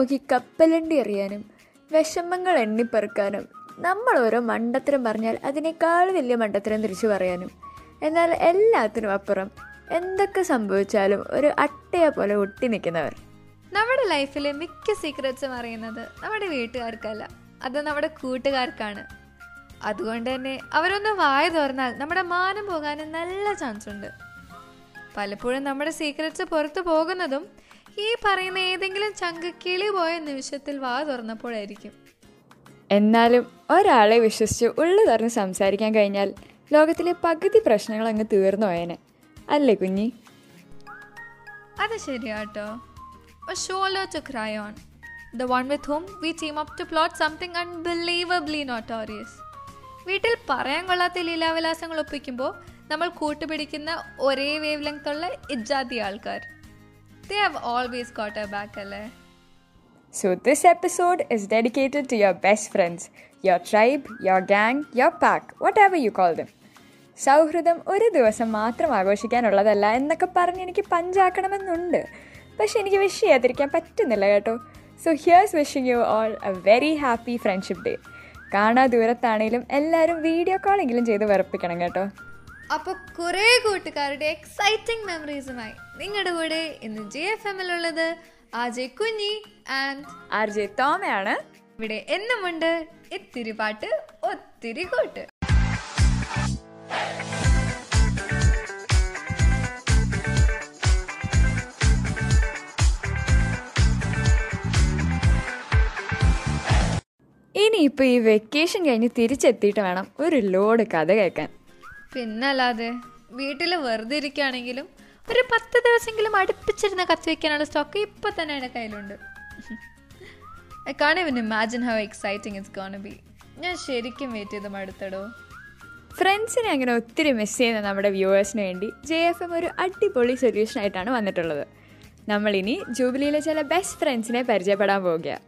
നോക്കി കപ്പലണ്ടി എറിയാനും വിഷമങ്ങൾ എണ്ണിപ്പെറുക്കാനും നമ്മൾ ഓരോ മണ്ടത്തരം പറഞ്ഞാൽ അതിനേക്കാൾ വലിയ മണ്ടത്തരം തിരിച്ചു പറയാനും. എന്നാൽ എല്ലാത്തിനും അപ്പുറം എന്തൊക്കെ സംഭവിച്ചാലും ഒരു അട്ടയെ പോലെ ഒട്ടി നിൽക്കുന്നവർ. നമ്മുടെ ലൈഫിലെ മിക്ക സീക്രറ്റ്സും അറിയുന്നത് നമ്മുടെ വീട്ടുകാർക്കല്ല അത് നമ്മുടെ കൂട്ടുകാർക്കാണ്. അതുകൊണ്ട് തന്നെ അവരൊന്ന് വായ തുറന്നാൽ നമ്മുടെ മാനം പോകാനും നല്ല ചാൻസ് ഉണ്ട്. പലപ്പോഴും നമ്മുടെ സീക്രറ്റ്സ് പുറത്തു പോകുന്നതും ഈ പറയുന്ന ഏതെങ്കിലും ചങ്ക് കിളി പോയ നിമിഷത്തിൽ വാ തുറന്നപ്പോഴായിരിക്കും. എന്നാലും ഒരാളെ വിശ്വസിച്ച് ഉള്ളു തുറന്ന് സംസാരിക്കാൻ കഴിഞ്ഞാൽ ലോകത്തിലെ പകുതി പ്രശ്നങ്ങൾ അങ്ങ് തീർന്നു പോയേനെ. അല്ലേ കുഞ്ഞി? അത് ശരിയാട്ടോ. ഷോലോ to to on on. One one with whom we team up to plot something unbelievably വീട്ടിൽ പറയാൻ കൊള്ളാത്ത ലീലാവിലാസങ്ങൾ ഒപ്പിക്കുമ്പോൾ നമ്മൾ കൂട്ടുപിടിക്കുന്ന ഒരേ വേവ് ലെങ്ത് ഉള്ള ഇജാതി ആൾക്കാർ. ദേ have always got her back, Ale. So, this episode is dedicated to your best friends, your tribe, your gang, your pack, whatever you call them. സൗഹൃദം ഒരു ദിവസം മാത്രം ആഘോഷിക്കാനുള്ളതല്ല എന്നൊക്കെ പറഞ്ഞ് എനിക്ക് പഞ്ചാക്കണമെന്നുണ്ട് പക്ഷെ എനിക്ക് വിഷ് ചെയ്യാതിരിക്കാൻ പറ്റുന്നില്ല കേട്ടോ so here's wishing you all a very happy friendship day കാണാ ദൂരത്താണേലും എല്ലാവരും വീഡിയോ കോളെങ്കിലും ചെയ്ത് വിറപ്പിക്കണം കേട്ടോ അപ്പോൾ കുറേ കൂട്ടുകാരുടെ എക്സൈറ്റിംഗ് മെമ്മറീസുമായി നിങ്ങളുടെ കൂടെ ഇന്ന് ജെ എഫ് എമ്മിലുള്ളത് ആജെ കുഞ്ഞി ആൻഡ് ആർ ജെ തോമയാണ്. ഇവിടെ എന്നുമുണ്ട് ഇത്തിരി പാട്ട് ഒത്തിരി കൂട്ട്. ഇനിയിപ്പോൾ ഈ വെക്കേഷൻ കഴിഞ്ഞ് തിരിച്ചെത്തിയിട്ട് വേണം ഒരു ലോഡ് കഥ കേൾക്കാൻ. പിന്നല്ലാതെ വീട്ടിൽ വെറുതെ ഇരിക്കുകയാണെങ്കിലും ഒരു പത്ത് ദിവസമെങ്കിലും അടുപ്പിച്ചിരുന്ന കത്തി വെക്കാനുള്ള സ്റ്റോക്ക് ഇപ്പൊ തന്നെ എന്റെ കയ്യിലുണ്ട്. I can even imagine how exciting it's gonna be ഞാൻ ശരിക്കും വെയിറ്റ് ചെയ്ത് മടുത്തടോ. ഫ്രണ്ട്സിനെ അങ്ങനെ ഒത്തിരി മിസ് ചെയ്യുന്ന നമ്മുടെ വ്യൂവേഴ്സിന് വേണ്ടി ജെ എഫ് എം ഒരു അടിപൊളി സൊല്യൂഷൻ ആയിട്ടാണ് വന്നിട്ടുള്ളത്. നമ്മളിനി ജൂബിലിയിലെ ചില ബെസ്റ്റ് ഫ്രണ്ട്സിനെ പരിചയപ്പെടാൻ പോവുകയാണ്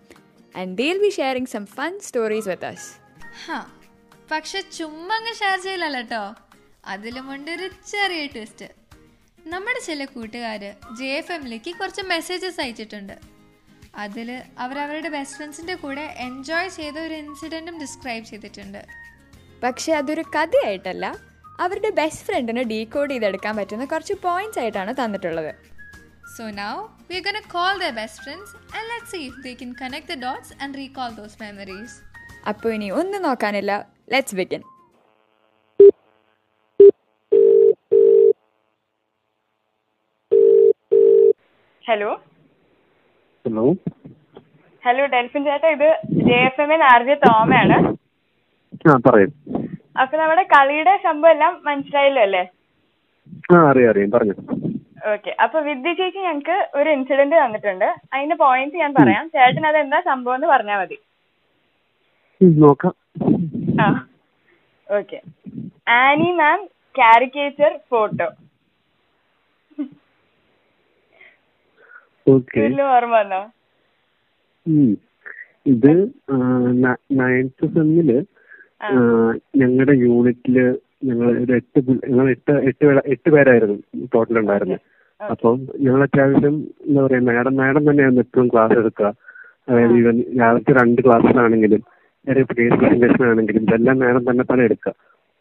and they'll be sharing some fun stories with us ഹാ പക്ഷെ ചുമ്മാ അങ്ങ് ഷെയർ ചെയ്യില്ലല്ലോ കേട്ടോ അതിലുമുണ്ട് ഒരു ചെറിയ ട്വിസ്റ്റ് നമ്മുടെ ചില കൂട്ടുകാർ ജെ എഫ് എമ്മിലേക്ക് കുറച്ച് മെസ്സേജസ് അയച്ചിട്ടുണ്ട്. അതിൽ അവർ അവരുടെ ബെസ്റ്റ് ഫ്രണ്ട്സിന്റെ കൂടെ എൻജോയ് ചെയ്ത ഒരു ഇൻസിഡന്റും ഡിസ്ക്രൈബ് ചെയ്തിട്ടുണ്ട്. പക്ഷേ അതൊരു കഥയായിട്ടല്ല. അവരുടെ ബെസ്റ്റ് ഫ്രണ്ടിന് ഡീകോഡ് ചെയ്തെടുക്കാൻ പറ്റുന്ന കുറച്ച് പോയിന്റ്സ് ആയിട്ടാണ് തന്നിട്ടുള്ളത്. So now we gonna call the best friends and let see if they can connect the dots and recall those memories അപ്പോൾ ഇനി ഒന്നും നോക്കാനില്ല. Let's begin hello hello hello Delfin ചേട്ടാ ഇത് J F M N R J തോമയാണ്. അപ്പൊ നമ്മുടെ കളിയുടെ സംഭവം എല്ലാം മനസ്സിലായല്ലോ അല്ലേ? ഓക്കെ അപ്പൊ വിദ്യ ചേച്ചി ഞങ്ങക്ക് ഒരു ഇൻസിഡന്റ് തന്നിട്ടുണ്ട്. അതിന്റെ പോയിന്റ് ഞാൻ പറയാം. ചേട്ടൻ അത് എന്താ സംഭവം എന്ന് പറഞ്ഞാൽ മതി. Okay Annie ma'am caricature photo ഓർമ്മ വന്നോ ഇത് നയൻത് സെമ്മിൽ ഞങ്ങളുടെ യൂണിറ്റിൽ ഞങ്ങൾ ഒരു എട്ട് ഞങ്ങൾ എട്ട് എട്ട് എട്ട് പേരായിരുന്നു ടോട്ടൽ ഉണ്ടായിരുന്നത് അപ്പം ഞങ്ങൾ അത്യാവശ്യം എന്താ പറയാ മാഡം മാഡം തന്നെയായിരുന്നു എപ്പോഴും ക്ലാസ് എടുക്കുക അതായത് ഈവൻ രാവിലത്തെ രണ്ട് ക്ലാസ്സിലാണെങ്കിലും പ്രസന്റേഷൻ ആണെങ്കിലും ഇതെല്ലാം മാഡം തന്നെ തന്നെ എടുക്കുക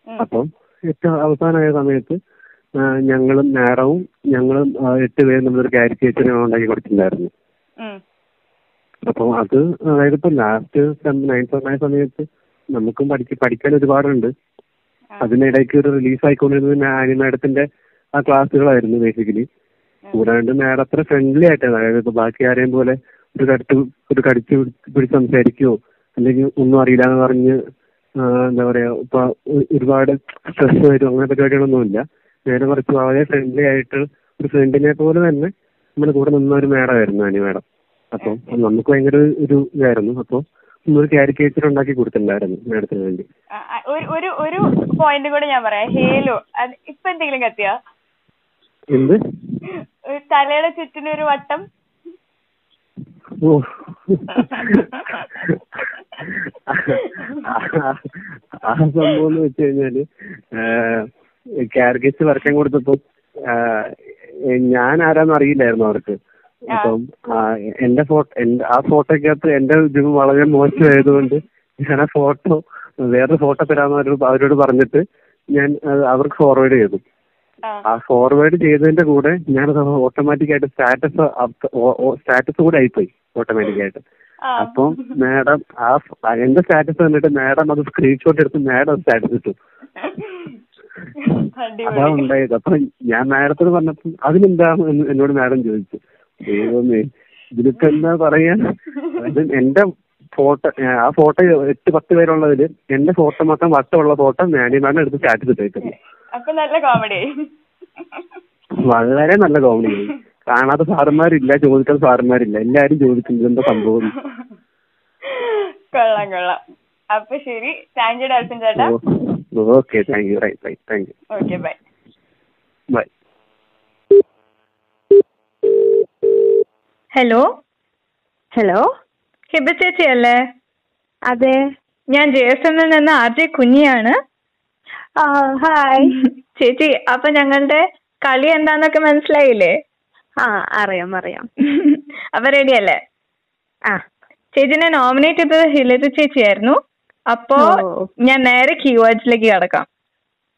അപ്പം ഏറ്റവും അവസാനമായ സമയത്ത് ഞങ്ങളും നേറവും ഞങ്ങളും എട്ട് പേരും നമ്മളൊരു കാരിക്കേച്ചർ ഉണ്ടാക്കി കൊടുത്തിട്ടുണ്ടായിരുന്നു. അപ്പൊ അത് അതായത് ഇപ്പൊ ലാസ്റ്റ് നയൻത്ത് ആയ സമയത്ത് നമുക്കും പഠിക്ക പഠിക്കാൻ ഒരുപാടുണ്ട്. അതിനിടയ്ക്ക് ഒരു റിലീസ് ആയിക്കൊണ്ടിരുന്നത് ആനി മാഡത്തിന്റെ ആ ക്ലാസ്സുകളായിരുന്നു ബേസിക്കലി കൂടാണ്ട് മാഡം അത്ര ഫ്രണ്ട്ലി ആയിട്ടാണ്. അതായത് ഇപ്പൊ ബാക്കി ആരെയും പോലെ ഒരു കടുത്ത് ഒരു കടിച്ചു പിടിച്ച് സംസാരിക്കുകയോ അല്ലെങ്കിൽ ഒന്നും അറിയില്ല എന്ന് പറഞ്ഞ് എന്താ പറയാ ഇപ്പൊ ഒരുപാട് സ്ട്രെസ് വരും അങ്ങനത്തെ പരിപാടികളൊന്നുമില്ല. നേരെ കുറച്ച് വളരെ ഫ്രണ്ട്ലി ആയിട്ട് ഒരു ഫ്രണ്ടിനെ പോലെ തന്നെ നമ്മുടെ കൂടെ നിന്ന ഒരു മാഡമായിരുന്നു ആനി മാഡം അപ്പം നമുക്ക് ഭയങ്കര ഒരു ഇതായിരുന്നു. അപ്പോൾ ഒരു കാരിക്കേച്ചർ ഉണ്ടാക്കി കൊടുത്തിട്ടുണ്ടായിരുന്നു മാഡത്തിന് വേണ്ടി. ഒരു ഒരു പോയിന്റ് കൂടെ ഞാൻ പറയാം. ഹേലോ ഇപ്പൊ എന്തെങ്കിലും കത്തിയാ? എന്ത്? തലയുടെ ചുറ്റിനും ഒരു വട്ടം. ഓ. ആ സംഭവം എന്ന് വെച്ച് കഴിഞ്ഞാൽ കാർഗിസ് വർക്കം കൊടുത്തപ്പോ ഞാൻ ആരാന്ന് അറിയില്ലായിരുന്നു അവർക്ക്. അപ്പം എന്റെ ഫോട്ടോ ആ ഫോട്ടോക്കകത്ത് എന്റെ ഇത് വളരെ മോശമായതുകൊണ്ട് ഞാൻ ആ ഫോട്ടോ വേറൊരു ഫോട്ടോ തരാന്ന് അവരോട് അവരോട് പറഞ്ഞിട്ട് ഞാൻ അവർക്ക് ഫോർവേഡ് ചെയ്തു. ആ. ഫോർവേഡ് ചെയ്തതിന്റെ കൂടെ ഞാൻ ഓട്ടോമാറ്റിക് ആയിട്ട് സ്റ്റാറ്റസ് സ്റ്റാറ്റസ് കൂടെ ആയിപ്പോയി ഓട്ടോമാറ്റിക് ആയിട്ട്. അപ്പം മാഡം ആ എന്റെ സ്റ്റാറ്റസ് കണ്ടിട്ട് മാഡം അത് സ്ക്രീൻഷോട്ട് എടുത്ത് മാഡം സ്റ്റാറ്റസ് ഇട്ടു. അതാ ഉണ്ടായത്. അപ്പൊ ഞാൻ മാഡത്തിന് പറഞ്ഞപ്പോ അതിനെന്താണ് എന്നോട് മാഡം ചോദിച്ചു. ദൈവമേ ഇതിലിപ്പോ എന്താ പറയാ എന്റെ ഫോട്ടോ ആ ഫോട്ടോ എട്ട് പത്ത് പേരുള്ളതിൽ എന്റെ ഫോട്ടോ മൊത്തം വട്ടമുള്ള ഫോട്ടോ മാഡി മാഡം എടുത്ത് സ്റ്റാറ്റസ് ഇട്ടേക്കുന്നു. അപ്പൊ നല്ല കോമഡി വളരെ നല്ല കോമഡി കാണാത്ത സാറന്മാരില്ല ചോദിക്കാത്ത സാറന്മാരില്ല. എല്ലാരും ചോദിക്കുന്നത് എന്താ സംഭവം? കൊള്ളാം കൊള്ളാം. അപ്പൊ ശരി. താങ്ക് യു ഡാൽഫിൻ ചേട്ടാ. Okay thank you right right thank you okay bye bye hello hello Hiba ചേച്ചി അല്ലേ അതെ. ഞാൻ ജെ എസ് എമ്മിൽ നിന്ന് ആർ ജെ കുഞ്ഞിയാണ്. ആ ഹായ്. ചേച്ചി അപ്പൊ ഞങ്ങളുടെ കളി എന്താന്നൊക്കെ മനസ്സിലായില്ലേ? ആ അറിയാം അറിയാം. അപ്പൊ റെഡി അല്ലേ? ആ. ചേച്ചിനെ നോമിനേറ്റ് ചെയ്തത് ഹിലജ ചേച്ചിയായിരുന്നു. അപ്പോ ഞാൻ നേരെ കീവേഡ്സിലേക്ക് കടക്കാം.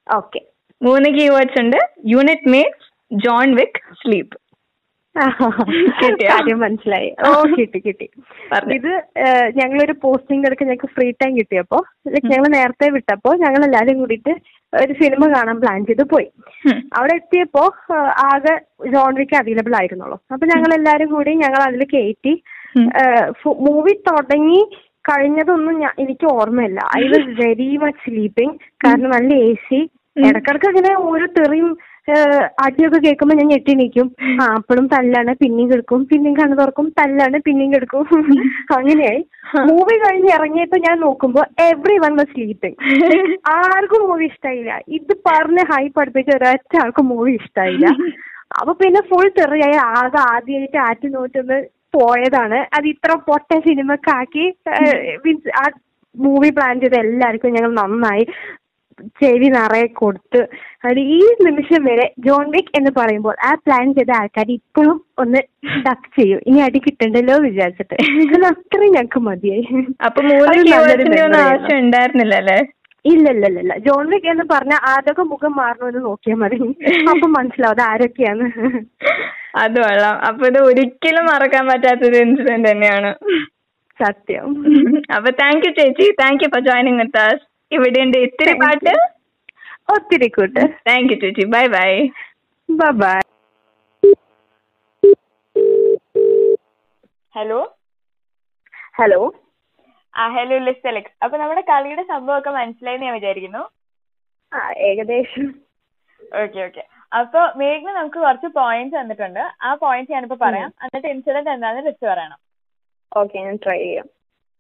ഓക്കെ. മൂന്ന് കീവേഡ്സ് ഉണ്ട്. Unit means John Wick sleep? കാര്യം മനസ്സിലായി. ഓ കിട്ടി കിട്ടി. ഇത് ഞങ്ങളൊരു പോസ്റ്റിംഗ് എടുക്കാൻ ഞങ്ങൾക്ക് ഫ്രീ ടൈം കിട്ടിയപ്പോ ഞങ്ങൾ നേരത്തെ വിട്ടപ്പോ ഞങ്ങൾ എല്ലാരും കൂടിയിട്ട് ഒരു സിനിമ കാണാൻ പ്ലാൻ ചെയ്ത് പോയി. അവിടെ എത്തിയപ്പോ ആകെ ജോൺ വിക്ക് അവൈലബിൾ ആയിരുന്നുള്ളൂ. അപ്പൊ ഞങ്ങൾ എല്ലാരും കൂടി ഞങ്ങൾ അതിൽ കയറ്റി മൂവി തുടങ്ങി കഴിഞ്ഞതൊന്നും ഞാൻ എനിക്ക് ഓർമ്മയില്ല. I was very much sleeping കാരണം നല്ല എ സി ഇടക്കിടക്ക് അങ്ങനെ ഓരോ തെറിയും ആദ്യമൊക്കെ അടിയൊക്കെ കേൾക്കുമ്പോ ഞാൻ ഞെട്ടി നിൽക്കും ആ അപ്പോഴും തല്ലാണ് പിന്നെയും കിടക്കും പിന്നെയും കണ്ണു തുറക്കും തല്ലാണ് പിന്നെയും കിടക്കും. അങ്ങനെയായി. മൂവി കഴിഞ്ഞ് ഇറങ്ങിയപ്പോ ഞാൻ നോക്കുമ്പോ എവ്രി വൺ വാസ് സ്ലീപ്പിംഗ് ആർക്കും മൂവി ഇഷ്ടായില്ല. ഇത് പറഞ്ഞ് ഹൈ പഠിപ്പിച്ച ഒരൊറ്റ ആൾക്കും മൂവി ഇഷ്ടായില്ല. അപ്പൊ പിന്നെ ഫുൾ തെറിയായി. ആകെ ആദ്യമായിട്ട് ആറ്റി നോറ്റൊന്ന് പോയതാണ്. അത് ഇത്ര പൊട്ട സിനിമക്കാക്കി മീൻസ് ആ മൂവി പ്ലാൻ ചെയ്ത എല്ലാവർക്കും ഞങ്ങൾ നന്നായി ചെവി നിറയെ കൊടുത്ത്. അത് ഈ നിമിഷം വരെ ജോൺ വിക് എന്ന് പറയുമ്പോൾ ആ പ്ലാൻ ചെയ്ത ആൾക്കാർ ഇപ്പോഴും ഒന്ന് ഡക്ക് ചെയ്യും. ഇനി അടി കിട്ടണ്ടല്ലോ വിചാരിച്ചിട്ട്. അത്രയും ഞങ്ങൾക്ക് മതിയായി. അപ്പൊ മൂന്ന് ആവശ്യം ഉണ്ടായിരുന്നില്ല അല്ലേ ഇല്ല ഇല്ല ഇല്ല ഇല്ല ജോൺ വിക്ക് എന്ന് പറഞ്ഞ ആരൊക്കെ മുഖം മാറണോ എന്ന് നോക്കിയാൽ മതി. അപ്പൊ മനസ്സിലാവും അത് ആരൊക്കെയാണ്. അത് കൊള്ളാം. അപ്പൊ ഇത് ഒരിക്കലും മറക്കാൻ പറ്റാത്തൊരു ഇൻസിഡന്റ് തന്നെയാണ്. സത്യം. അപ്പൊ താങ്ക് യു ചേച്ചി. Thank you for joining with us. ഇവിടെ ഉണ്ട് ഇത്തിരി പാട്ട്. ഒത്തിരി കൂട്ട്. താങ്ക് യു ചേച്ചി. Bye bye. Bye hello? Hello? ആ ഹലോ ലിസ്റ്റ് അലക്സ് അപ്പൊ നമ്മുടെ കളിയുടെ സംഭവമൊക്കെ മനസ്സിലായി ഞാൻ വിചാരിക്കുന്നു. ആ ഏകദേശം. Okay okay. അപ്പൊ മേഘ്ന നമുക്ക് കുറച്ച് പോയിന്റ്സ് തന്നിട്ടുണ്ട്. ആ പോയിന്റ്സ് ഞാനിപ്പോ പറയാം. എന്നിട്ട് ഇൻസിഡന്റ് എന്താണെന്ന് ലിസ്റ്റ് പറയണം. ഓക്കെ ഞാൻ ട്രൈ ചെയ്യാം.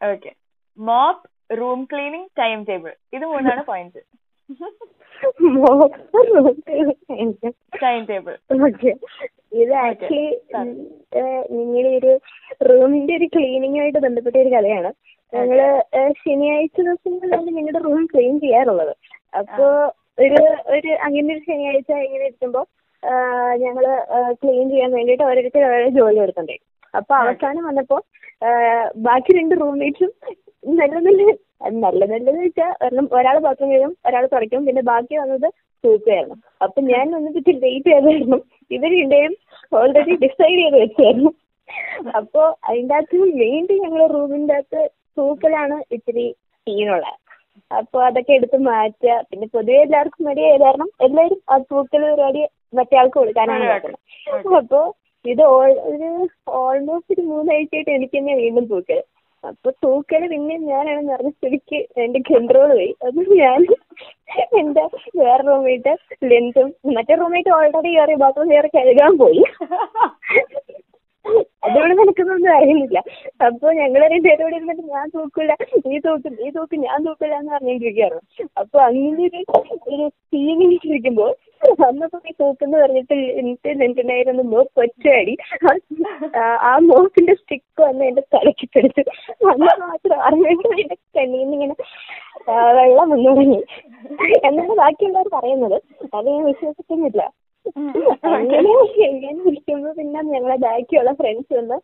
Okay. Mop room cleaning time table ഇത് മൂന്നാണ് പോയിന്റ്സ് ഇത് ആക്ച്വലി നിങ്ങളുടെ ഒരു റൂമിന്റെ ഒരു ക്ലീനിങ് ആയിട്ട് ബന്ധപ്പെട്ട ഒരു കഥയാണ് ഞങ്ങൾ ശനിയാഴ്ച ദിവസങ്ങളിലാണ് ഞങ്ങളുടെ റൂം ക്ലീൻ ചെയ്യാറുള്ളത്. അപ്പോ ഒരു ഒരു അങ്ങനെ ഒരു ശനിയാഴ്ച ഇങ്ങനെ ഇരിക്കുമ്പോ ഞങ്ങൾ ക്ലീൻ ചെയ്യാൻ വേണ്ടിയിട്ട് ഓരോരുത്തർ ഓരോ ജോലി എടുക്കണ്ടേ അപ്പൊ അവസാനം വന്നപ്പോ ബാക്കി രണ്ട് റൂംമേറ്റ്സും നല്ല നല്ല നല്ല നല്ലതെന്ന് വെച്ചാൽ കാരണം ഒരാൾ പാത്രം കഴുകും ഒരാൾ തുടയ്ക്കും പിന്നെ ബാക്കി വന്നത് തൂക്കുകയായിരുന്നു അപ്പൊ ഞാൻ വന്നിട്ട് ഇച്ചിരി ലേറ്റ് ചെയ്തായിരുന്നു. ഇവർ രണ്ടേയും ഓൾറെഡി ഡിസൈഡ് ചെയ്ത് വെച്ചായിരുന്നു. അപ്പോ അതിന്റെ അകത്ത് മെയിൻലി ഞങ്ങളുടെ റൂമിന്റെ അകത്ത് തൂക്കലാണ് ഇച്ചിരി സീനുള്ളത് അപ്പൊ അതൊക്കെ എടുത്ത് മാറ്റുക. പിന്നെ പൊതുവെ എല്ലാവർക്കും മടിയായ കാരണം എല്ലാവരും ആ തൂക്കൽ പരിപാടി മറ്റേ ആൾക്ക് കൊടുക്കാനാണ് നോക്കുന്നത് അപ്പൊ ഇത് ഓൾ ഒരു ഓൾമോസ്റ്റ് ഒരു മൂന്നാഴ്ചയായിട്ട് എനിക്ക് തന്നെ വീണ്ടും തൂക്കൽ അപ്പൊ തൂക്കൽ പിന്നെ ഞാനാണെന്ന് പറഞ്ഞ സ്ഥിതിക്ക് എന്റെ കൺട്രോൾ പോയി. അത് ഞാൻ എന്റെ വേറെ റൂമേറ്റ് ലെൻസും മറ്റേ റൂമേറ്റ് ഓൾറെഡി കയറി ബാത്റൂം കയറി കഴുകാൻ പോയി. അതുകൊണ്ട് നിനക്കൊന്നും അറിയുന്നില്ല അപ്പൊ ഞങ്ങൾ രണ്ടുപേരും ഇരുന്നിട്ട് ഞാൻ തൂക്കില്ല നീ തൂക്കും നീ തൂക്കും ഞാൻ തൂക്കില്ല എന്ന് പറഞ്ഞിരിക്കുകയായിരുന്നു. അപ്പൊ അങ്ങനെ ഒരു ഒരു സീനിങ് ഇരിക്കുമ്പോൾ അന്നപ്പോ നീ തൂക്കെന്ന് പറഞ്ഞിട്ട് എനിക്ക് നെഞ്ചിനായിരുന്നു മോപ്പ് ഒറ്റയടി ആ- മോപ്പിന്റെ സ്റ്റിക്ക് വന്ന് എന്റെ തലയ്ക്ക് പിടിച്ചു. അന്ന് മാത്രം അറിഞ്ഞിട്ട് എന്റെ കണ്ണീന്ന് ഇങ്ങനെ ആ, വെള്ളം വന്നു തുടങ്ങി. എന്നാണ് ബാക്കിയുള്ളവർ പറയുന്നത്. അത് ഞാൻ വിശ്വസിക്കുന്നില്ല. അങ്ങനെ എങ്ങനെ വിളിക്കുമ്പോ പിന്നെ ഞങ്ങളെ ബാക്കിയുള്ള ഫ്രണ്ട്സ് വന്ന്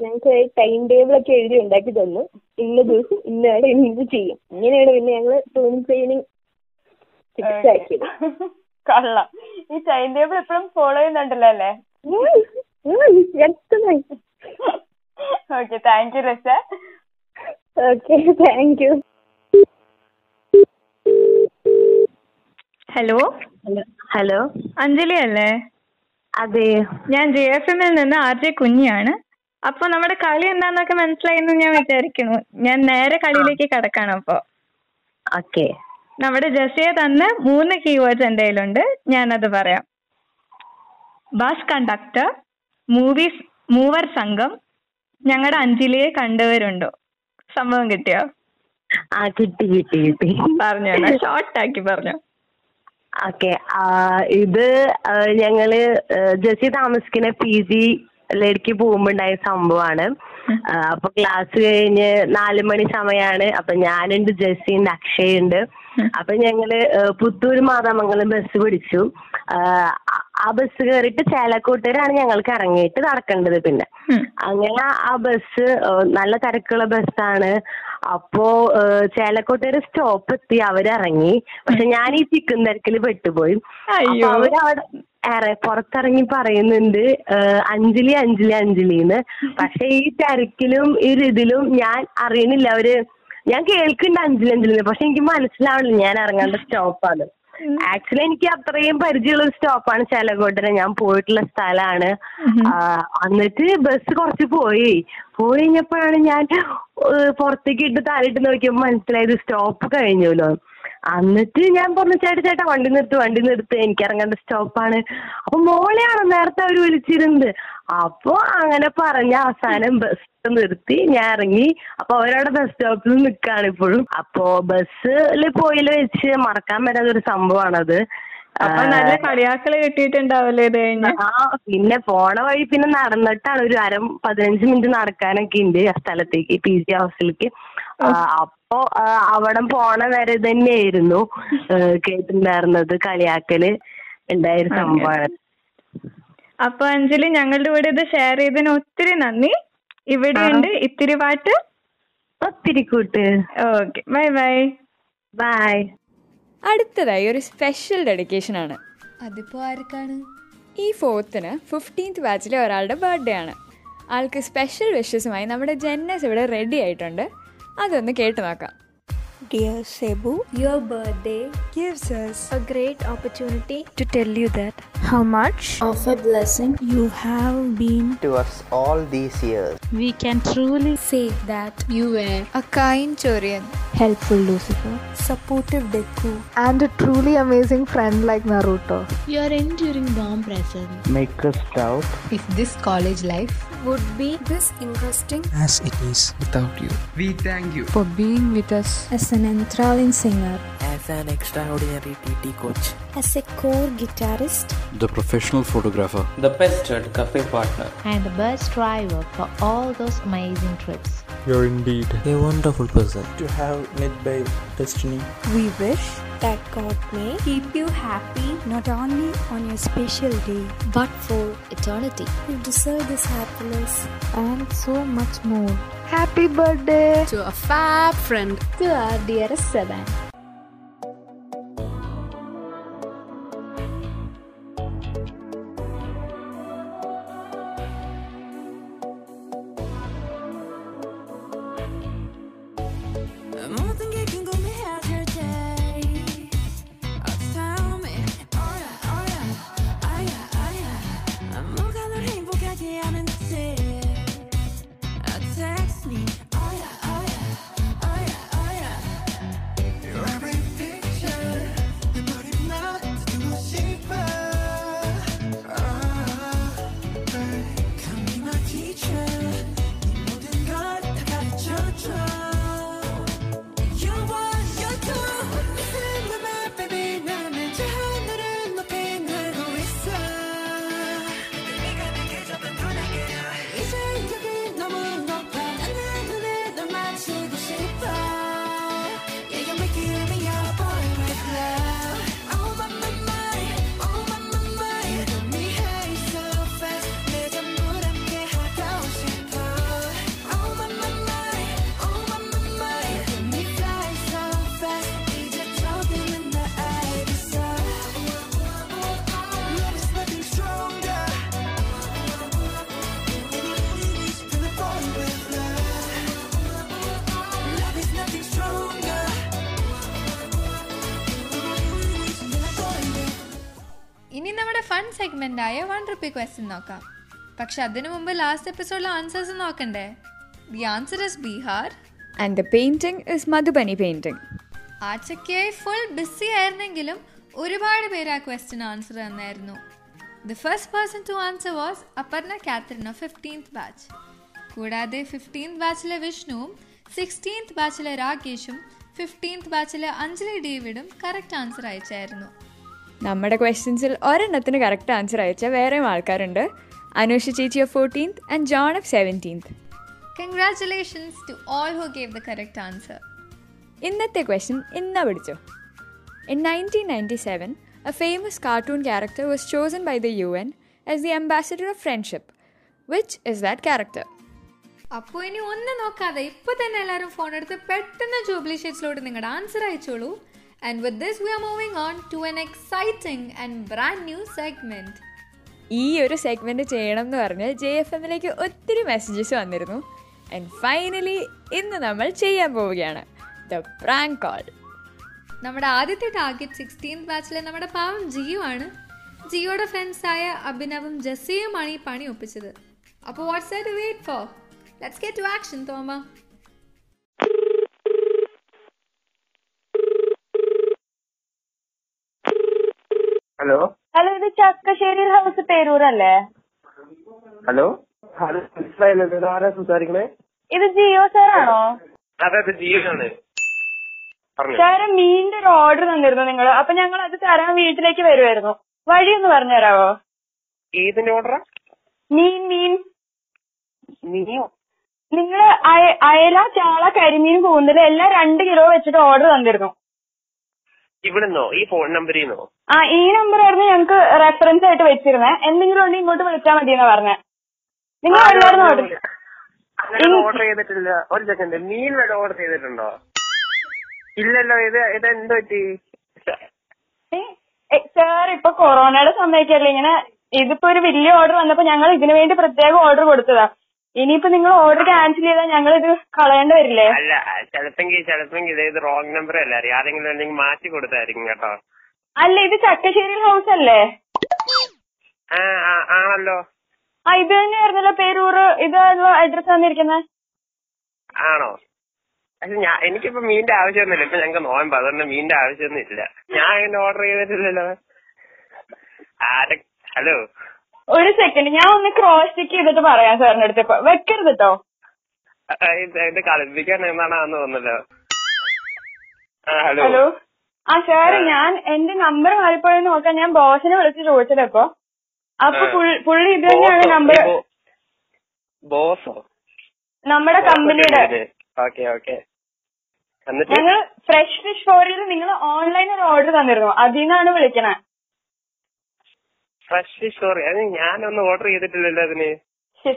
ഞങ്ങൾക്ക് ടൈം ടേബിൾ ഒക്കെ എഴുതി ഉണ്ടാക്കി തന്നു. ഇന്ന ദിവസം ഇന്നാണ് ഇന്ന് ചെയ്യും? ഇങ്ങനെയാണ് പിന്നെ ഞങ്ങൾ ടൂൺ ക്ലീനിങ് ഫിക്സ് ആക്കിയത്. കൊള്ളാം. ഈ ടൈം ടേബിൾ എപ്പോഴും ഫോളോ ചെയ്യുന്നുണ്ടല്ലോ അല്ലേ? Okay thank you Rasa okay thank you hello hello Anjali അല്ലേ? അതെ. ഞാൻ ജെ എഫ് എമ്മിൽ നിന്ന് ആർ ജെ കുഞ്ഞിയാണ്. അപ്പൊ നമ്മുടെ കളി എന്താന്നൊക്കെ മനസ്സിലായി എന്ന് ഞാൻ വിചാരിക്കുന്നു. ഞാൻ നേരെ കളിയിലേക്ക് കടക്കാണ് അപ്പൊ. ഓക്കെ നമ്മുടെ ജസിയ തന്ന മൂന്ന് കീവേഡ്സ് എന്റെ കയ്യിലുണ്ട് ഞാനത് പറയാം. ബസ് കണ്ടക്ടർ മൂവീസ് മൂവർ സംഘം ഞങ്ങളുടെ അഞ്ജലിയെ കണ്ടവരുണ്ടോ? സംഭവം കിട്ടിയോ? ആ കിട്ടി കിട്ടി കിട്ടി. പറഞ്ഞോ ഷോർട്ട് ആക്കി പറഞ്ഞോ. ഓക്കെ ഇത് ഞങ്ങൾ ജസി ജെസ്സി താമസിക്കുന്ന പി ജി ലേക്ക് പോകുമ്പോണ്ടായ സംഭവമാണ് അപ്പൊ ക്ലാസ് കഴിഞ്ഞ് നാല് മണി സമയമാണ് അപ്പൊ ഞാനുണ്ട് ജെസ്സി ഉണ്ട് അക്ഷയ് ഉണ്ട് അപ്പൊ ഞങ്ങൾ പുത്തൂർ പുത്തൂര് മാതാമംഗലം ബസ് പിടിച്ചു. ആ, ബസ് കയറിയിട്ട് ചേലക്കോട്ടൂരാണ് ഞങ്ങൾക്ക് ഇറങ്ങിയിട്ട് നടക്കേണ്ടത് പിന്നെ. അങ്ങനെ ആ ബസ് നല്ല തിരക്കുള്ള ബസ്സാണ്. അപ്പോ ചേലക്കോട്ടൂര് സ്റ്റോപ്പ് എത്തി അവരിറങ്ങി. പക്ഷെ ഞാൻ ഈ ചിക്കൻ തിരക്കിൽ പെട്ടുപോയി. അപ്പൊ. അവരവിടെ ഏറെ പുറത്തിറങ്ങി പറയുന്നുണ്ട് അഞ്ജലി അഞ്ജലി അഞ്ജലിന്ന് പക്ഷെ ഈ തിരക്കിലും ഈ ഇതിലും ഞാൻ അറിയണില്ല. അവർ ഞാൻ കേൾക്കുന്നുണ്ട് അഞ്ജലി പക്ഷെ എനിക്ക് മനസ്സിലാവണില്ല. ഞാൻ ഇറങ്ങേണ്ട സ്റ്റോപ്പാണ്. ആക്ച്വലി എനിക്ക് അത്രയും പരിചയമുള്ള ഒരു സ്റ്റോപ്പാണ് ചേലക്കോട്ടര ഞാൻ പോയിട്ടുള്ള സ്ഥലമാണ്. എന്നിട്ട് ബസ് കുറച്ച് പോയി. പോയി കഴിഞ്ഞപ്പോഴാണ് ഞാൻ പുറത്തേക്ക് ഇട്ട് താലിട്ട് നോക്കിയപ്പോ മനസ്സിലായത് സ്റ്റോപ്പ് കഴിഞ്ഞല്ലോ. എന്നിട്ട് ഞാൻ പറഞ്ഞു ചേട്ടാ ചേട്ടാ വണ്ടി നിർത്ത് വണ്ടി നിർത്ത് എനിക്ക് ഇറങ്ങേണ്ട സ്റ്റോപ്പാണ്. അപ്പൊ മോളെയാണ് നേരത്തെ അവർ വിളിച്ചിരുന്നത്. അപ്പൊ അങ്ങനെ പറഞ്ഞ അവസാനം ബസ് നിർത്തി ഞാൻ ഇറങ്ങി. അപ്പൊ അവരവിടെ ബസ് സ്റ്റോപ്പിൽ നിൽക്കാണ് ഇപ്പോഴും. അപ്പോ ബസ്സിൽ പോയിൽ വെച്ച് മറക്കാൻ പറ്റാത്ത ഒരു സംഭവമാണത്. അപ്പൊ നല്ല കളിയാക്കൾ കിട്ടിയിട്ടുണ്ടാവല്ലേ ഇത് കഴിഞ്ഞ്? ആ പിന്നെ പോണ വഴി പിന്നെ നടന്നിട്ടാണ് ഒരു അര പതിനഞ്ച് മിനിറ്റ് നടക്കാനൊക്കെ ഉണ്ട് ആ സ്ഥലത്തേക്ക് പി ജി ഹൗസിലേക്ക് അപ്പോ അവിടം പോണ വരെ തന്നെയായിരുന്നു കേട്ടിട്ടുണ്ടായിരുന്നത് കളിയാക്കൽ ഉണ്ടായ ഒരു സംഭവമാണ് അപ്പൊ അഞ്ജലി ഞങ്ങളുടെ കൂടെ ഇത് ഷെയർ ചെയ്തതിന് ഒത്തിരി നന്ദി. ഇവിടെയുണ്ട് ഇത്തിരി പാട്ട്. ഒത്തിരി കൂട്ട്. Okay bye bye. ബൈ. അടുത്തതായി ഒരു സ്പെഷ്യൽ ഡെഡിക്കേഷൻ ആണ്. അതിപ്പോ ആർക്കാണ്? ഈ ഫോർത്തിന് ഫിഫ്റ്റീൻത്ത് ബാച്ചിലെ ഒരാളുടെ ബർത്ത്ഡേ ആണ്. ആൾക്ക് സ്പെഷ്യൽ വിഷസുമായി നമ്മുടെ ജെന്നസ് ഇവിടെ റെഡി ആയിട്ടുണ്ട്. അതൊന്ന് കേട്ടു നോക്കാം Dear Cebu, Your birthday gives us a great opportunity to tell you that how much of a blessing. you have been. to us all these years. We can truly Say that you were A kind Chorian helpful Lucifer, supportive Deku, and a truly amazing friend like Naruto. your enduring warm presence. Make us proud. if this college life would be this interesting as it is without you. We thank you. For being with us as an enthralling singer, As an extraordinary TT coach. As a core guitarist, the professional photographer, The best cafe partner. and the bus driver for all those amazing trips. You're indeed a wonderful person. To have met by destiny. we wish that God may keep you happy not only on your special day but for eternity. You deserve this happiness. and so much more. Happy birthday! To a fab friend, to our dearest Sedan. Segment ആയ one rupee question നോക്കാം. പക്ഷെ അതിനു മുമ്പ് last എപ്പിസോഡിലെ answers നോക്കണ്ടേ? The answer is Bihar And the painting is Madhubani painting. ആഴ്ചയ്ക്കായി full busy ആയിരുന്നെങ്കിലും ഒരുപാട് പേര് ആ ക്വസ്റ്റ്യൻ ആൻസർ തന്നായിരുന്നു. The first person to answer was Aparna Catherine of fifteenth batch കൂടാതെ ഫിഫ്റ്റീൻത്ത് ബാച്ചിലെ വിഷ്ണുവും സിക്സ്റ്റീൻത്ത് ബാച്ചിലെ രാകേഷും ഫിഫ്റ്റീൻത്ത് ബാച്ചിലെ അഞ്ജലി ഡേവിഡും കറക്റ്റ് ആൻസർ അയച്ചായിരുന്നു. നമ്മുടെ ക്വസ്റ്റ്യൻസിൽ ഒരെണ്ണത്തിന് കറക്റ്റ് ആൻസർ അയച്ച വേറെയും ആൾക്കാരുണ്ട്. അനുഷ ചേച്ചി of fourteenth and John of seventeenth congratulations to all who gave the correct answer ഇന്നത്തെ ക്വസ്റ്റ്യൻ ഇന്ന പിടിച്ചോ? In nineteen ninety seven a famous cartoon character was chosen by the U N as the ambassador of friendship which is that character അപ്പോൾ ഇനി ഒന്നും നോക്കാതെ ഇപ്പോൾ തന്നെ എല്ലാവരും ഫോൺ എടുത്ത് പെട്ടെന്ന് ജൂബിലി ഷീറ്റ്സിലോട്ട് നിങ്ങളുടെ ആൻസർ അയച്ചോളൂ. And with this, we are moving on to an exciting and brand new segment. ഈ ഒരു സെഗ്മെന്റ് ചെയ്യണം എന്ന് പറഞ്ഞ് ജെ എഫ് എമ്മിലേക്ക് ഒത്തിരി മെസ്സേജസ് വന്നിരുന്നു. ആൻഡ് ഫൈനലി ഇന്ന് നമ്മൾ ചെയ്യാൻ പോവുകയാണ്. ദ പ്രാങ്ക് കോൾ നമ്മുടെ ആദ്യത്തെ ടാർഗറ്റ് സിക്സ്റ്റീൻത് ബാച്ചിലെ നമ്മുടെ പാവം ജിയോ ആണ്. ജിയോയുടെ ഫ്രണ്ട്സായ അഭിനവും ജസ്സിയുമാണ് ഈ പണി ഒപ്പിച്ചത്. അപ്പോൾ WhatsApp wait for let's get to action Thoma. Hello? Hello ഇത് ചക്കശ്ശേരി ഹൗസ് പേരൂരല്ലേ? ഹലോ? ഹലോ മനസ്സിലായില്ലല്ലോ ഇത് ആരാ സംസാരിക്കണേ? ഇത് ജിയോ സാർ ആണോ അതെ അതെ സാറ് മീനിന്റെ ഒരു ഓർഡർ തന്നിരുന്നു നിങ്ങൾ അപ്പൊ ഞങ്ങൾ അത് തരാൻ വീട്ടിലേക്ക് വരുമായിരുന്നു വഴി ഒന്ന് പറഞ്ഞു തരാവോ? ഏതിന്റെ ഓർഡറാ മീൻ മീൻ. നീയോ നിങ്ങൾ അയല ചാള കരിമീൻ കൂന്തൽ എല്ലാം രണ്ട് കിലോ വെച്ചിട്ട് ഓർഡർ തന്നിരുന്നു. ഇവിടുന്നോ? ഈ ഫോൺ നമ്പറിൽ നിന്നോ ആ ഈ നമ്പർ ആയിരുന്നു ഞങ്ങൾക്ക് റെഫറൻസ് ആയിട്ട് വെച്ചിരുന്നേ. എന്തെങ്കിലും ഉണ്ടെങ്കിൽ ഇങ്ങോട്ട് വിളിച്ചാൽ മതി എന്നാ പറഞ്ഞേ. നിങ്ങൾ എല്ലാവരും ഓർഡർ ചെയ്തിട്ടില്ല. ഒരു സെക്കൻഡ് മീൻ വല്ല ഓർഡർ ചെയ്തിട്ടുണ്ടോ? ഇല്ലല്ലോ ഇത് ഇത് എന്ത് പറ്റി സാർ ഇപ്പൊ കൊറോണയുടെ സമയമൊക്കെയല്ലേ ഇങ്ങനെ ഇതിപ്പോ ഒരു വലിയ ഓർഡർ വന്നപ്പോ ഞങ്ങൾ ഇതിനു വേണ്ടി പ്രത്യേക ഓർഡർ കൊടുത്തതാ. ഇനിയിപ്പോ നിങ്ങൾ ഓർഡർ ക്യാൻസൽ ചെയ്താൽ ഞങ്ങൾ ഇത് കളയേണ്ടി വരില്ലേ? അല്ല ചിലപ്പെങ്കിൽ ചിലപ്പെങ്കിൽ ഇത് റോങ് നമ്പർ അല്ല? അറിയാം. ആരെങ്കിലും മാറ്റി കൊടുത്തായിരിക്കും കേട്ടോ. അല്ല ഇത് ചക്കശ്ശേരി ഹൗസ് അല്ലേ? ആണല്ലോ. ആ ഇത് തന്നെയായിരുന്നല്ലോ പേരൂർ ഇത് അഡ്രസ് തന്നിരിക്കുന്നത് ആണോ പക്ഷെ ഞാൻ എനിക്കിപ്പോ മീനിന്റെ ആവശ്യമൊന്നുമില്ല. ഇപ്പൊ ഞങ്ങൾക്ക് നോയമ്പ് അതുകൊണ്ട് മീനിന്റെ ആവശ്യമൊന്നും ഇല്ല ഞാൻ അങ്ങനെ ഓർഡർ ചെയ്തിട്ടില്ലല്ലോ. ആരെ ഹലോ. ഒരു സെക്കൻഡ് ഞാൻ ഒന്ന് ക്രോസ് ചെക്ക് ചെയ്തിട്ട് പറയാം സാറിന്റെ അടുത്ത് ഇപ്പൊ. വെക്കരുത് കേട്ടോ കളിപ്പിക്കാൻ എന്നാണെന്ന് ആ ഹലോ. ഹലോ. ആ സാറ് ഞാൻ എന്റെ നമ്പർ മാറിപ്പോയെന്ന് നോക്കാൻ ഞാൻ ബോസിനെ വിളിച്ച് ചോദിച്ചത് ഇപ്പൊ. അപ്പൊ. പുള്ളി- ഇത് തന്നെയാണ് നമ്പർ ബോസോ? നമ്മുടെ കമ്പനിയുടെ. Okay okay. ഞങ്ങൾ ഫ്രഷ് ഫിഷ് ഫോറിൽ നിങ്ങൾ ഓൺലൈൻ ഒരു ഓർഡർ തന്നിരുന്നു. അതിൽ നിന്നാണ് വിളിക്കണേ. ഫ്രഷ് സോറി അത് ഞാനൊന്നും ഓർഡർ ചെയ്തിട്ടില്ലല്ലോ അതിന്.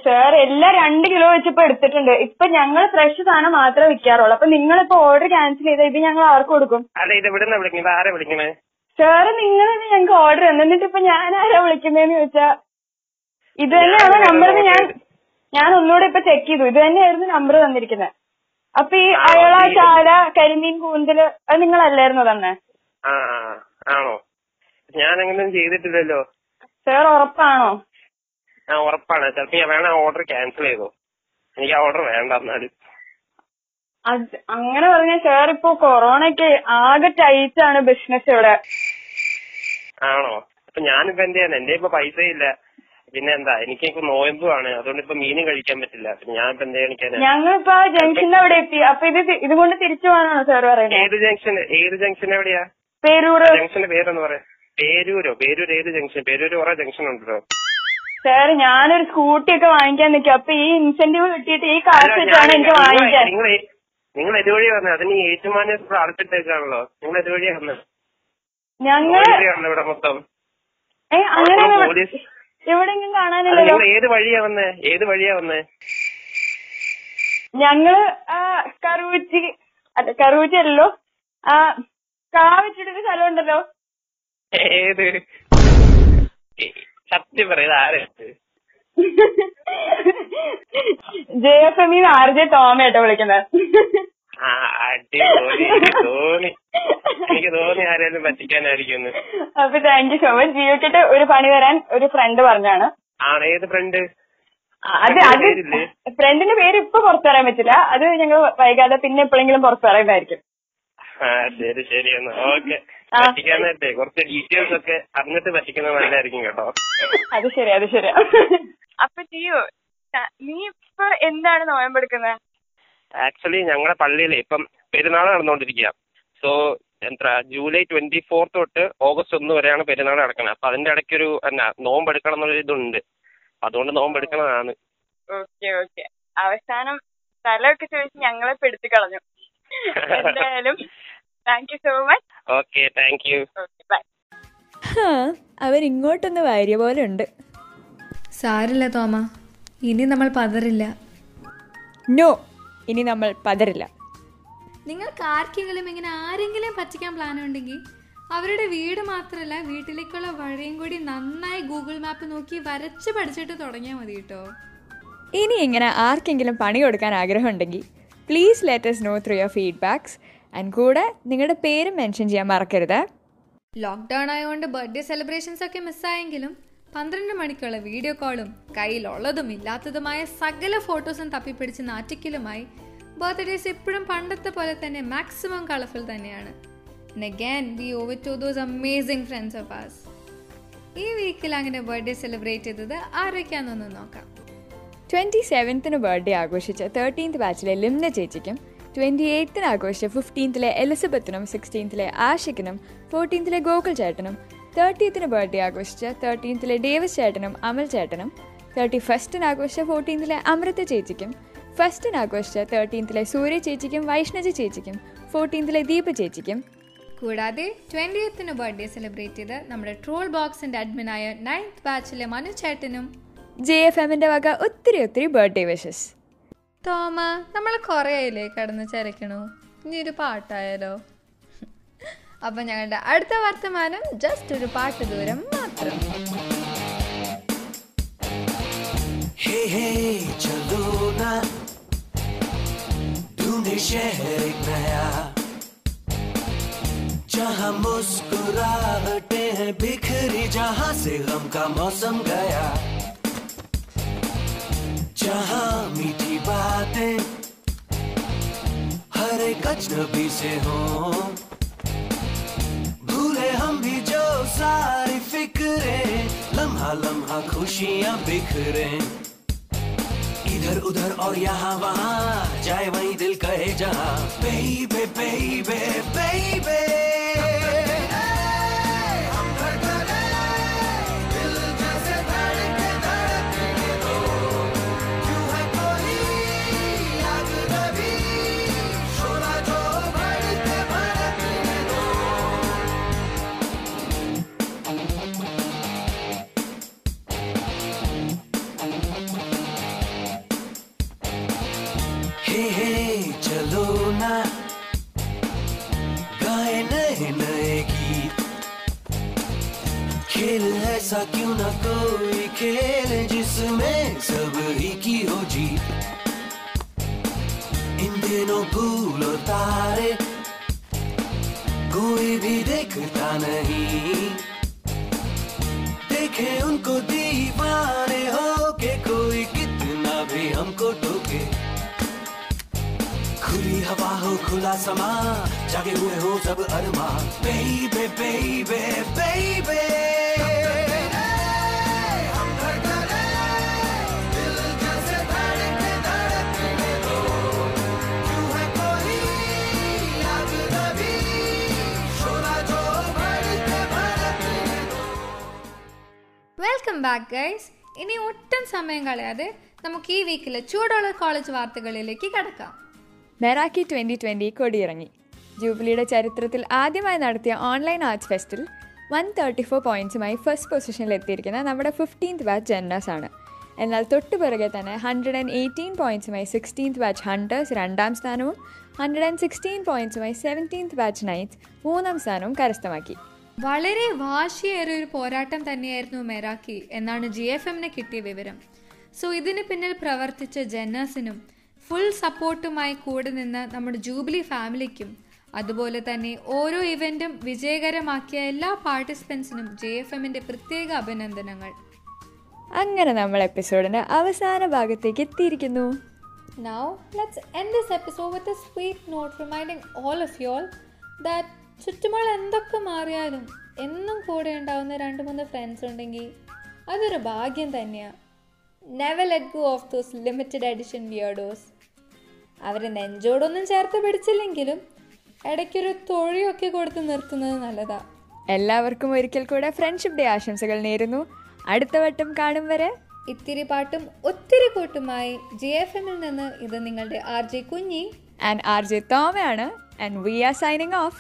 സാർ എല്ലാം രണ്ട് കിലോ വെച്ച് ഇപ്പൊ എടുത്തിട്ടുണ്ട്. ഇപ്പൊ ഞങ്ങൾ ഫ്രഷ് സാധനം മാത്രമേ വിൽക്കാറുള്ളൂ അപ്പൊ നിങ്ങൾ ഇപ്പൊ ഓർഡർ ക്യാൻസൽ ചെയ്ത ഇത് ഞങ്ങൾ ആർക്ക് കൊടുക്കും? അല്ല ഇത് ഇവിടെ വിളിക്കുന്നത്? ആരെ വിളിക്കണേ? സാറ് നിങ്ങൾ ഞങ്ങൾക്ക് ഓർഡർ എന്നിട്ട് ഇപ്പൊ ഞാൻ ആരാ വിളിക്കുന്നതെന്ന് ചോദിച്ചാ ഇത് തന്നെയാണ് നമ്പർ ഞാൻ ഞാൻ ഒന്നുകൂടെ ഇപ്പൊ ചെക്ക് ചെയ്തു. ഇത് തന്നെയായിരുന്നു നമ്പർ തന്നിരിക്കുന്നത് അപ്പൊ ഈ അയള ചാല കരിമീൻ കൂന്തൽ അത് നിങ്ങളല്ലായിരുന്നു തന്നെ? ആണോ? ഞാൻ അങ്ങനെ ചെയ്തിട്ടില്ലല്ലോ. സാർ ഉറപ്പാണോ? ആ ഉറപ്പാണ്. ചിലപ്പോ ഞാൻ വേണ ഓർഡർ ക്യാൻസൽ ചെയ്തോ. എനിക്ക് ആ ഓർഡർ വേണ്ട എന്നാലും. അത് അങ്ങനെ പറഞ്ഞ സാർ ഇപ്പൊ കൊറോണയ്ക്ക് ആകെ ടൈറ്റ് ആണ് ബിസിനസ് ഇവിടെ. ആണോ? അപ്പൊ ഞാനിപ്പോ എന്ത് ചെയ്യാൻ എന്റെ ഇപ്പൊ പൈസ ഇല്ല പിന്നെ എന്താ? എനിക്ക് ഇപ്പൊ നോയമ്പുമാണ് അതുകൊണ്ട് ഇപ്പൊ മീനും കഴിക്കാൻ പറ്റില്ല. പിന്നെ ഞാൻ ഇപ്പൊ എന്ത് കാണിക്കാനാ? ഞങ്ങളിപ്പോ ജംഗ്ഷന്റെ അവിടെ എത്തി. അപ്പൊ ഇത് തി- ഇത് തിരിച്ചു പോകാനാണോ സാർ പറയുന്നത്? ഏത് ജംഗ്ഷൻ ഏത് ജംഗ്ഷൻ എവിടെയാ? പേരൂർ. ജംഗ്ഷന്റെ പേരൊന്ന് പറയാം. പേരൂരോ? പേരൂർ ഏത് ജംഗ്ഷൻ? പേരൂര് കുറെ ജംഗ്ഷൻ ഉണ്ടല്ലോ. സാർ ഞാനൊരു സ്കൂട്ടി ഒക്കെ വാങ്ങിക്കാൻ നിൽക്കും. അപ്പൊ ഈ ഇൻസെന്റീവ് കിട്ടിയിട്ട് ഈ കാശ് വെച്ചാണ് എനിക്ക് വാങ്ങിക്കാൻ. നിങ്ങൾ നിങ്ങൾ ഇതുവഴി വന്നത് അതിന് ഏറ്റുമാനെ അടച്ചിട്ടേക്കാണല്ലോ നിങ്ങൾ ഇതുവഴി വന്നത് ഞങ്ങൾ ഇവിടെ മൊത്തം. ഏ അങ്ങനെ പോലീസ്. എവിടെയെങ്കിലും കാണാനില്ല നിങ്ങൾ ഏത് വഴിയാ വന്നേ? ഏത് വഴിയാ വന്നേ? ഞങ്ങൾ അല്ല കറുവച്ചി അല്ലല്ലോ. കാവിച്ചിട്ടൊരു സ്ഥലം ഉണ്ടല്ലോ ഏത്? സത്യം പറയുന്നത് ആരാണ്? J F M R J Toma വിളിക്കുന്നത് ആ അടിപൊളി തോന്നി. എനിക്ക് തോന്നി ആരെങ്കിലും പറ്റിക്കാനായിരിക്കും അപ്പൊ താങ്ക് യു സോ മച്ച് ജിയോക്കിട്ട് ഒരു പണി വരാൻ ഒരു ഫ്രണ്ട് പറഞ്ഞാണ്. ആണ്? ഏത് ഫ്രണ്ട് അത് അത് ഫ്രണ്ടിന്റെ പേര് ഇപ്പൊ പുറത്തു പറയാൻ പറ്റില്ല. അത് ഞങ്ങൾ വൈകാതെ പിന്നെ എപ്പോഴെങ്കിലും പുറത്തു പറയുന്നതായിരിക്കും. ശരി ശരി. എന്നാ ഓക്കെ. പറ്റിക്കാനായിട്ടേ കുറച്ച് ഡീറ്റെയിൽസ് ഒക്കെ അറിഞ്ഞിട്ട് പറ്റിക്കുന്നത് നല്ലതായിരിക്കും കേട്ടോ. അത് ശരി അത് ശരി. അപ്പൊ ജിയോ നീ ഇപ്പൊ എന്താണ് നോയമ്പെടുക്കുന്നത് ആക്ച്വലി ഞങ്ങളുടെ പള്ളിയിലെ ഇപ്പം പെരുന്നാൾ നടന്നുകൊണ്ടിരിക്കുക സോ എന്താ ജൂലൈ ട്വന്റി ഫോർത്ത് തൊട്ട് ഓഗസ്റ്റ് ഒന്ന് വരെയാണ് പെരുന്നാൾ നടക്കുന്നത് അപ്പൊ അതിന്റെ ഇടയ്ക്ക് ഒരു എന്നാ നോമ്പെടുക്കണം എന്നുള്ള ഇതുണ്ട്. അതുകൊണ്ട് നോമ്പെടുക്കണതാണ് ഓക്കെ ഓക്കെ. അവസാനം സ്ഥലമൊക്കെ ചോദിച്ച് ഞങ്ങളെ പെടുത്തി കളഞ്ഞു. എന്തായാലും thank you so much okay thank you bye ഇങ്ങോട്ടൊന്ന് വാരിയ പോലെ ഉണ്ട്. സാരില്ല തോമ ഇനി നമ്മൾ പതറില്ല. നോ ഇനി നമ്മൾ പതറില്ല. നിങ്ങൾക്ക് ആർക്കെങ്കിലും ഇങ്ങനെ ആരെങ്കിലും പറ്റിക്കാൻ പ്ലാൻ ഉണ്ടെങ്കിൽ അവരുടെ വീട് മാത്രമല്ല വീട്ടിലേക്കുള്ള വഴിയും കൂടി നന്നായി ഗൂഗിൾ മാപ്പ് നോക്കി വരച്ച് പഠിച്ചിട്ട് തുടങ്ങിയാൽ മതി കേട്ടോ. ഇനി ഇങ്ങനെ ആർക്കെങ്കിലും പണി കൊടുക്കാൻ ആഗ്രഹമുണ്ടെങ്കിൽ please let us know through your feedbacks and കൂടെ നിങ്ങളുടെ പേരും മെൻഷൻ ചെയ്യാൻ മറക്കരുത്. ലോക്ക്ഡൗൺ ആയതുകൊണ്ട് ബർത്ത്ഡേ സെലിബ്രേഷൻസ് ഒക്കെ മിസ്സായെങ്കിലും പന്ത്രണ്ട് മണിക്കുള്ള വീഡിയോ കോളും കയ്യിലുള്ളതും ഇല്ലാത്തതുമായ സകല ഫോട്ടോസും തപ്പിപ്പിടിച്ച് നാറ്റിക്കലുമായി ബർത്ത്ഡേസ് എപ്പോഴും പണ്ടത്തെ പോലെ തന്നെ മാക്സിമം കളർഫുൾ തന്നെയാണ്. Again we over to those amazing friends of ours ഈ വീക്കിൽ അങ്ങനെ ബർത്ത്ഡേ സെലിബ്രേറ്റ് ചെയ്തത് ആരൊക്കെയാണെന്നൊന്ന് നോക്കാം. ട്വന്റി സെവൻത്തിന് ബർത്ത്ഡേ ആഘോഷിച്ച തേർട്ടീൻത് ബാച്ചിലെ ലിംന ചേച്ചിക്കും ട്വന്റി എയ്ത്തിന് ആഘോഷിച്ച ഫിഫ്റ്റീൻത്തിലെ എലിസബത്തിനും സിക്സ്റ്റീൻത്തിലെ ആഷിക്കിനും ഫോർട്ടീൻത്തിലെ ഗോകുൽ ചേട്ടനും തേർട്ടീത്തിന് ബർത്ത്ഡേ ആഘോഷിച്ച തേർട്ടീൻത്തിലെ ഡേവിസ് ചേട്ടനും അമൽ ചേട്ടനും തേർട്ടി ഫസ്റ്റിന് ആഘോഷിച്ച ഫോർട്ടീൻത്തിലെ അമൃത ചേച്ചിക്കും ഫസ്റ്റിന് ആഘോഷിച്ച തേർട്ടീൻത്തിലെ സൂര്യ ചേച്ചിക്കും വൈഷ്ണജ ചേച്ചിക്കും ഫോർട്ടീൻത്തിലെ ദീപ ചേച്ചിക്കും. കൂടാതെ ട്വന്റി എയ്ത്തിന് ബർത്ത്ഡേ സെലിബ്രേറ്റ് ചെയ്ത് നമ്മുടെ ട്രോൾ ബോക്സിന്റെ അഡ്മിനായ നയൻത് ബാച്ചിലെ മനു ചേട്ടനും ജെ എഫ് എമ്മിന്റെ വക ഒത്തിരി ഒത്തിരി ബർത്ത്ഡേ വിഷസ്. തോമ നമ്മൾ കുറേ ആയില്ലേ കടന്ന് ചരക്കണു ഇനി ഒരു പാട്ടായാലോ അപ്പൊ ഞങ്ങളുടെ അടുത്ത വർത്തമാനം ജസ്റ്റ് ഒരു പാട്ട് ദൂരം മാത്രം हे हे चलो ना ढूंढे शहर एक नया जहाँ मुस्कुराहटे हैं बिखरी जहाँ से गम का मौसम गया जहाँ मीठी एक अजनबी से हो। भूले हम भी जो सारी फिक्रे, लम्हा लम्हा खुशियाँ बिखरे। इधर उधर और यहाँ वहाँ, जाए वही दिल कहे जहाँ। बेबे बेबे बेबे हे हे, चलो ना। गाए नए नए गीत। खेल ऐसा क्यों ना कोई खेल जिसमें सब ही की हो जीत। इन दिनों भूल तारे कोई भी देखता नहीं। देखे उनको दीवाने हो के कोई कितना भी हमको टोके। खुली हवा हो खुला समा जागे हुए हो सब अरमा बेबे बेबे बेबे വെൽക്കം ബാക്ക് ഗൈസ് ഇനി ഒട്ടും സമയം കളയാതെ നമുക്ക് ഈ വീക്കിലെ ചൂടുള്ള കോളേജ് വാർത്തകളിലേക്ക് കടക്കാം മെറാക്കി ട്വന്റി ട്വന്റി കൊടിയിറങ്ങി. ജൂബിലിയുടെ ചരിത്രത്തിൽ ആദ്യമായി നടത്തിയ ഓൺലൈൻ ആർട്സ് ഫെസ്റ്റിൽ വൺ തേർട്ടി ഫോർ പോയിന്റ്സുമായി ഫസ്റ്റ് പൊസിഷനിൽ എത്തിയിരിക്കുന്ന നമ്മുടെ ഫിഫ്റ്റീൻത് ബാച്ച് ജെന്നേഴ്സ് ആണ്. എന്നാൽ തൊട്ടു പിറകെ തന്നെ ഹൺഡ്രഡ് ആൻഡ് എയ്റ്റീൻ പോയിന്റ്സുമായി സിക്സ്റ്റീൻത് ബാച്ച് ഹണ്ടേഴ്സ് രണ്ടാം സ്ഥാനവും ഹൺഡ്രഡ് ആൻഡ് സിക്സ്റ്റീൻ പോയിന്റ്സുമായി സെവന്റീൻത് ബാച്ച് നൈറ്റ് മൂന്നാം സ്ഥാനവും കരസ്ഥമാക്കി. വളരെ വാശിയേറിയ ഒരു പോരാട്ടം തന്നെയായിരുന്നു മെറാക്കി എന്നാണ് ജി എഫ് എമ്മിന് കിട്ടിയ വിവരം. സോ ഇതിന് പിന്നിൽ പ്രവർത്തിച്ച ജന്നേഴ്സിനും ഫുൾ സപ്പോർട്ടുമായി കൂടെ നിന്ന് നമ്മുടെ ജൂബിലി ഫാമിലിക്കും അതുപോലെ തന്നെ ഓരോ ഇവന്റും വിജയകരമാക്കിയ എല്ലാ പാർട്ടിസിപ്പൻസിനും ജെ എഫ് എമ്മിന്റെ പ്രത്യേക അഭിനന്ദനങ്ങൾ. അങ്ങനെ നമ്മൾ എപ്പിസോഡിന്റെ അവസാന ഭാഗത്തേക്ക് എത്തിയിരിക്കുന്നു. Now let's end this episode with a sweet note reminding all of you all that ചുറ്റുമുള്ള എന്തൊക്കെ മാറിയാലും എന്നും കൂടെ ഉണ്ടാവുന്ന രണ്ട് മൂന്ന് ഫ്രണ്ട്സ് ഉണ്ടെങ്കിൽ അതൊരു ഭാഗ്യം തന്നെയാണ് never let go of those limited edition weirdos അവർ നെഞ്ചോടൊന്നും ചേർത്ത് പിടിച്ചില്ലെങ്കിലും ഇടയ്ക്കൊരു തൊഴിയൊക്കെ കൊടുത്ത് നിർത്തുന്നത് നല്ലതാ. എല്ലാവർക്കും ഒരിക്കൽ കൂടെ ഫ്രണ്ട്ഷിപ്പ് ഡേ ആശംസകൾ നേരുന്നു. അടുത്ത വട്ടം കാണും വരെ. ഇത്തിരി പാട്ടും ഒത്തിരി കൂട്ടുമായി ജി എഫ് എമ്മിൽ നിന്ന് ഇത് നിങ്ങളുടെ R J Kunji and R J തോമയാണ്. And we are signing off